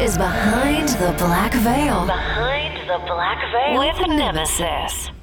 Is Behind the Black Veil. Behind the Black Veil with Nemesis.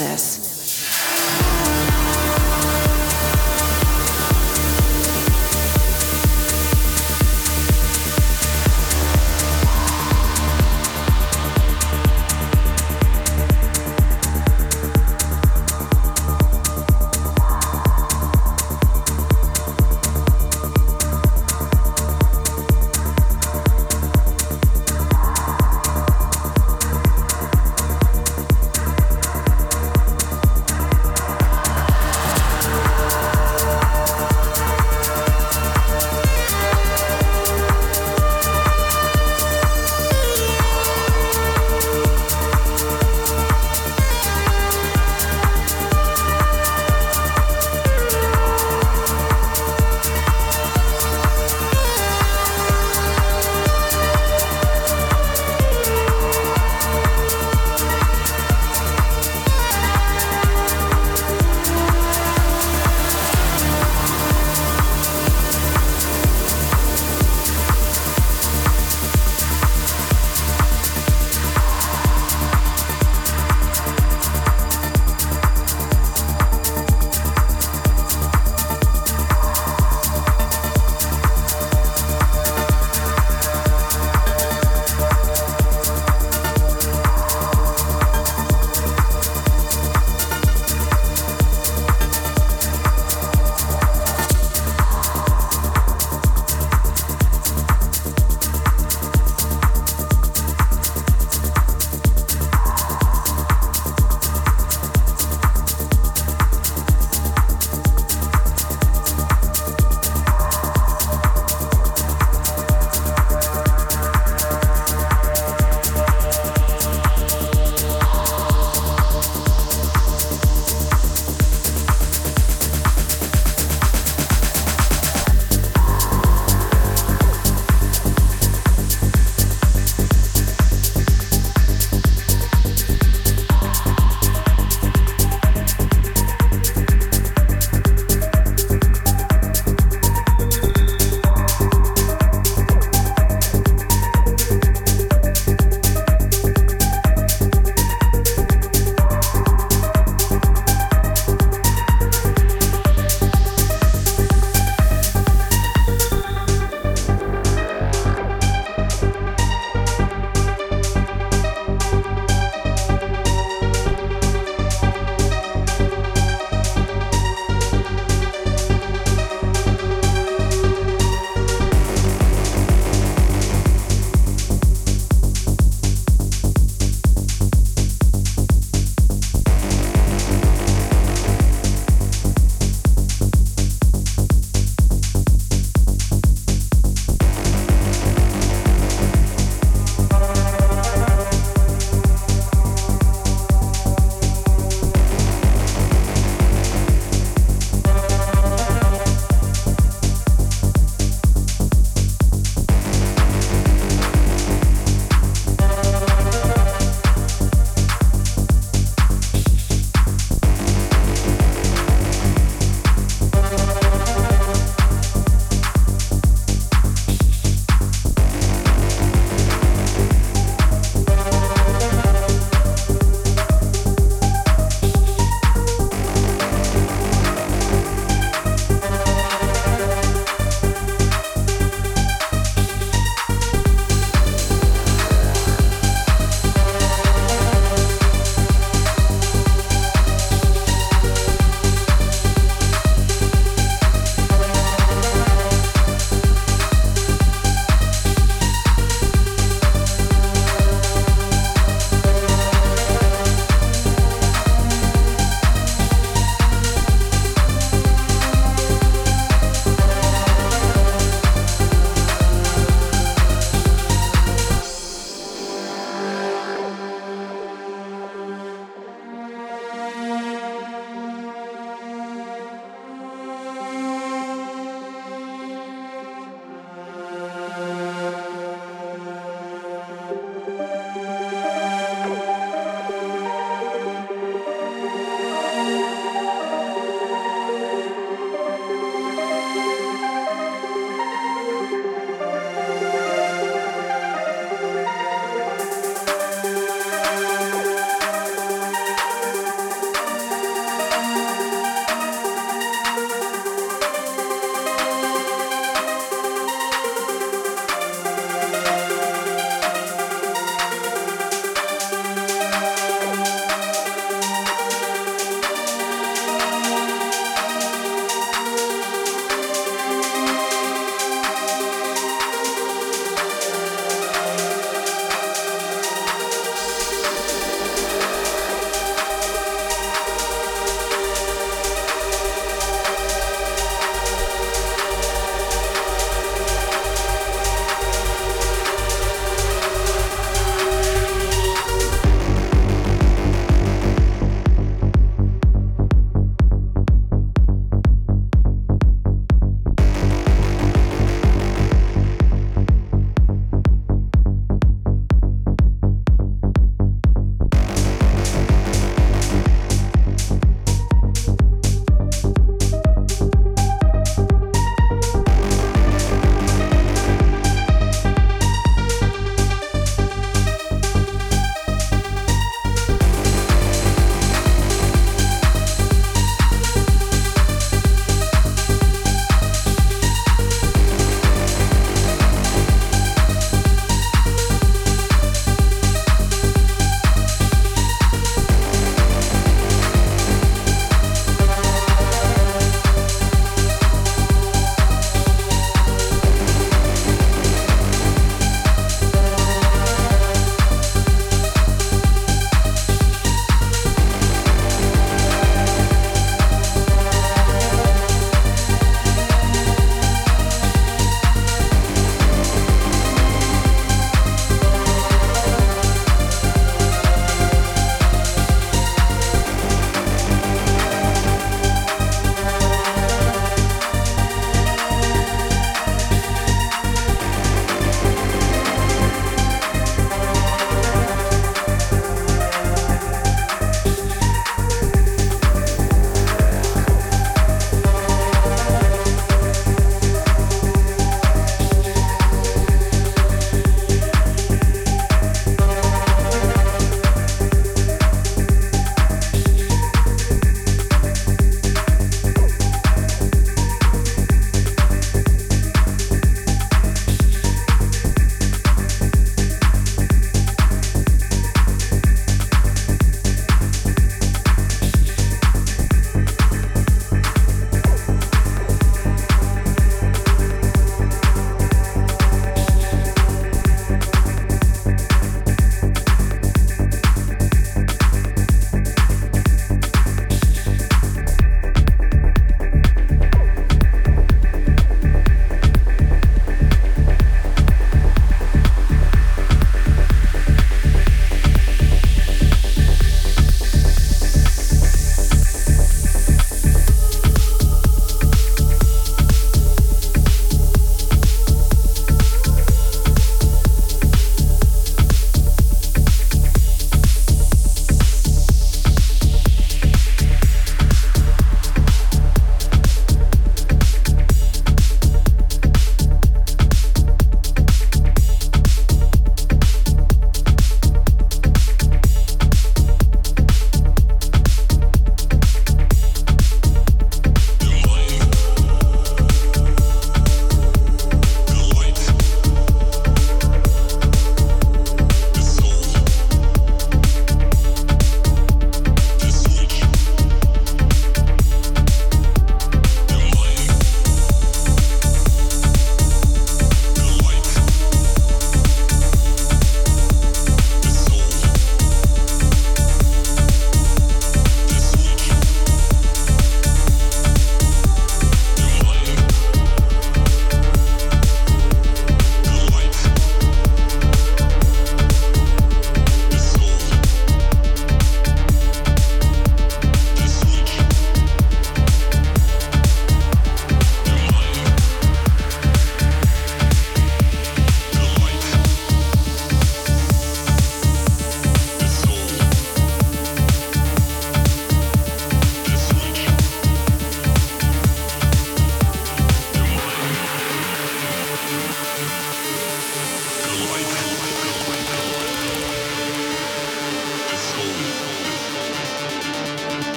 With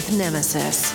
with Nemesis.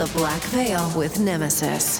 The Black Veil with Nemesis.